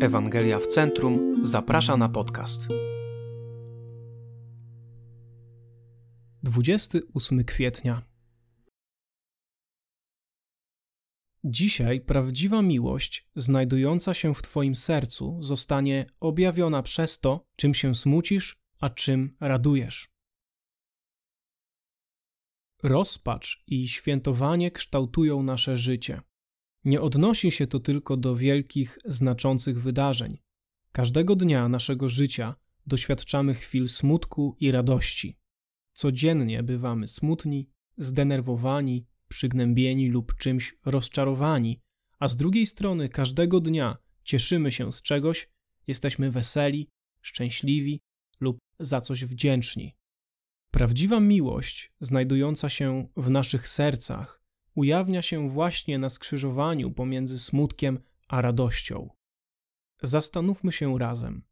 Ewangelia w Centrum zaprasza na podcast. 28 kwietnia. Dzisiaj prawdziwa miłość, znajdująca się w Twoim sercu, zostanie objawiona przez to, czym się smucisz, a czym radujesz. Rozpacz i świętowanie kształtują nasze życie. Nie odnosi się to tylko do wielkich, znaczących wydarzeń. Każdego dnia naszego życia doświadczamy chwil smutku i radości. Codziennie bywamy smutni, zdenerwowani, przygnębieni lub czymś rozczarowani, a z drugiej strony każdego dnia cieszymy się z czegoś, jesteśmy weseli, szczęśliwi lub za coś wdzięczni. Prawdziwa miłość, znajdująca się w naszych sercach, ujawnia się właśnie na skrzyżowaniu pomiędzy smutkiem a radością. Zastanówmy się razem.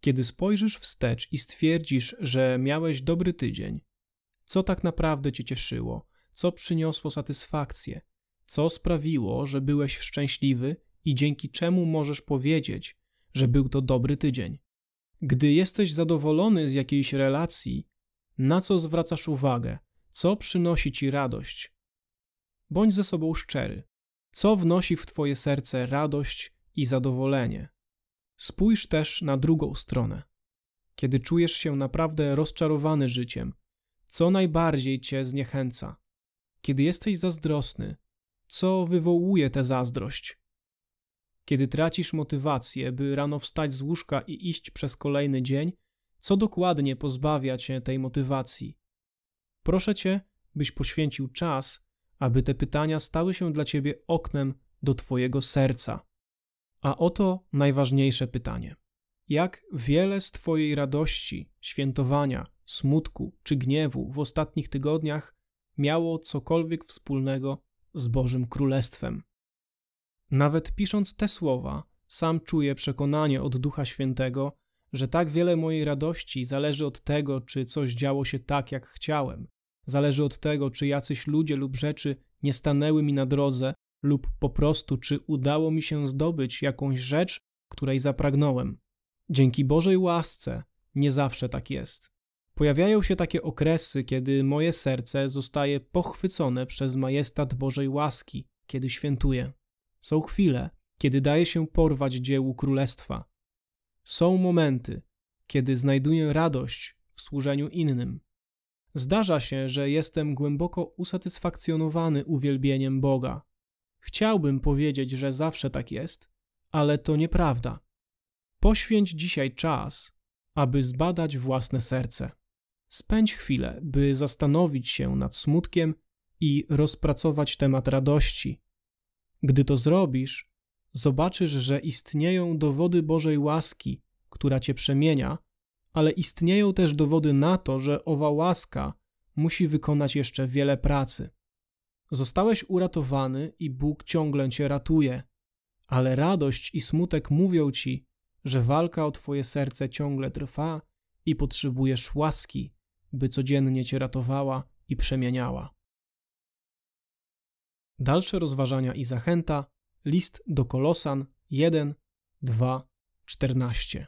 Kiedy spojrzysz wstecz i stwierdzisz, że miałeś dobry tydzień, co tak naprawdę cię cieszyło, co przyniosło satysfakcję, co sprawiło, że byłeś szczęśliwy i dzięki czemu możesz powiedzieć, że był to dobry tydzień. Gdy jesteś zadowolony z jakiejś relacji, na co zwracasz uwagę, co przynosi ci radość, Bądź ze sobą szczery. Co wnosi w Twoje serce radość i zadowolenie? Spójrz też na drugą stronę. Kiedy czujesz się naprawdę rozczarowany życiem, co najbardziej Cię zniechęca? Kiedy jesteś zazdrosny, co wywołuje tę zazdrość? Kiedy tracisz motywację, by rano wstać z łóżka i iść przez kolejny dzień, co dokładnie pozbawia Cię tej motywacji? Proszę Cię, byś poświęcił czas aby te pytania stały się dla ciebie oknem do twojego serca. A oto najważniejsze pytanie: jak wiele z twojej radości, świętowania, smutku czy gniewu w ostatnich tygodniach miało cokolwiek wspólnego z Bożym Królestwem? Nawet pisząc te słowa, sam czuję przekonanie od Ducha Świętego, że tak wiele mojej radości zależy od tego, czy coś działo się tak, jak chciałem, Zależy od tego, czy jacyś ludzie lub rzeczy nie stanęły mi na drodze, lub po prostu, czy udało mi się zdobyć jakąś rzecz, której zapragnąłem. Dzięki Bożej łasce nie zawsze tak jest. Pojawiają się takie okresy, kiedy moje serce zostaje pochwycone przez majestat Bożej łaski, kiedy świętuję. Są chwile, kiedy daje się porwać dziełu królestwa. Są momenty, kiedy znajduję radość w służeniu innym. Zdarza się, że jestem głęboko usatysfakcjonowany uwielbieniem Boga. Chciałbym powiedzieć, że zawsze tak jest, ale to nieprawda. Poświęć dzisiaj czas, aby zbadać własne serce. Spędź chwilę, by zastanowić się nad smutkiem i rozpracować temat radości. Gdy to zrobisz, zobaczysz, że istnieją dowody Bożej łaski, która cię przemienia ale istnieją też dowody na to, że owa łaska musi wykonać jeszcze wiele pracy. Zostałeś uratowany i Bóg ciągle cię ratuje, ale radość i smutek mówią ci, że walka o twoje serce ciągle trwa i potrzebujesz łaski, by codziennie cię ratowała i przemieniała. Dalsze rozważania i zachęta list do Kolosan 1, 2, 14.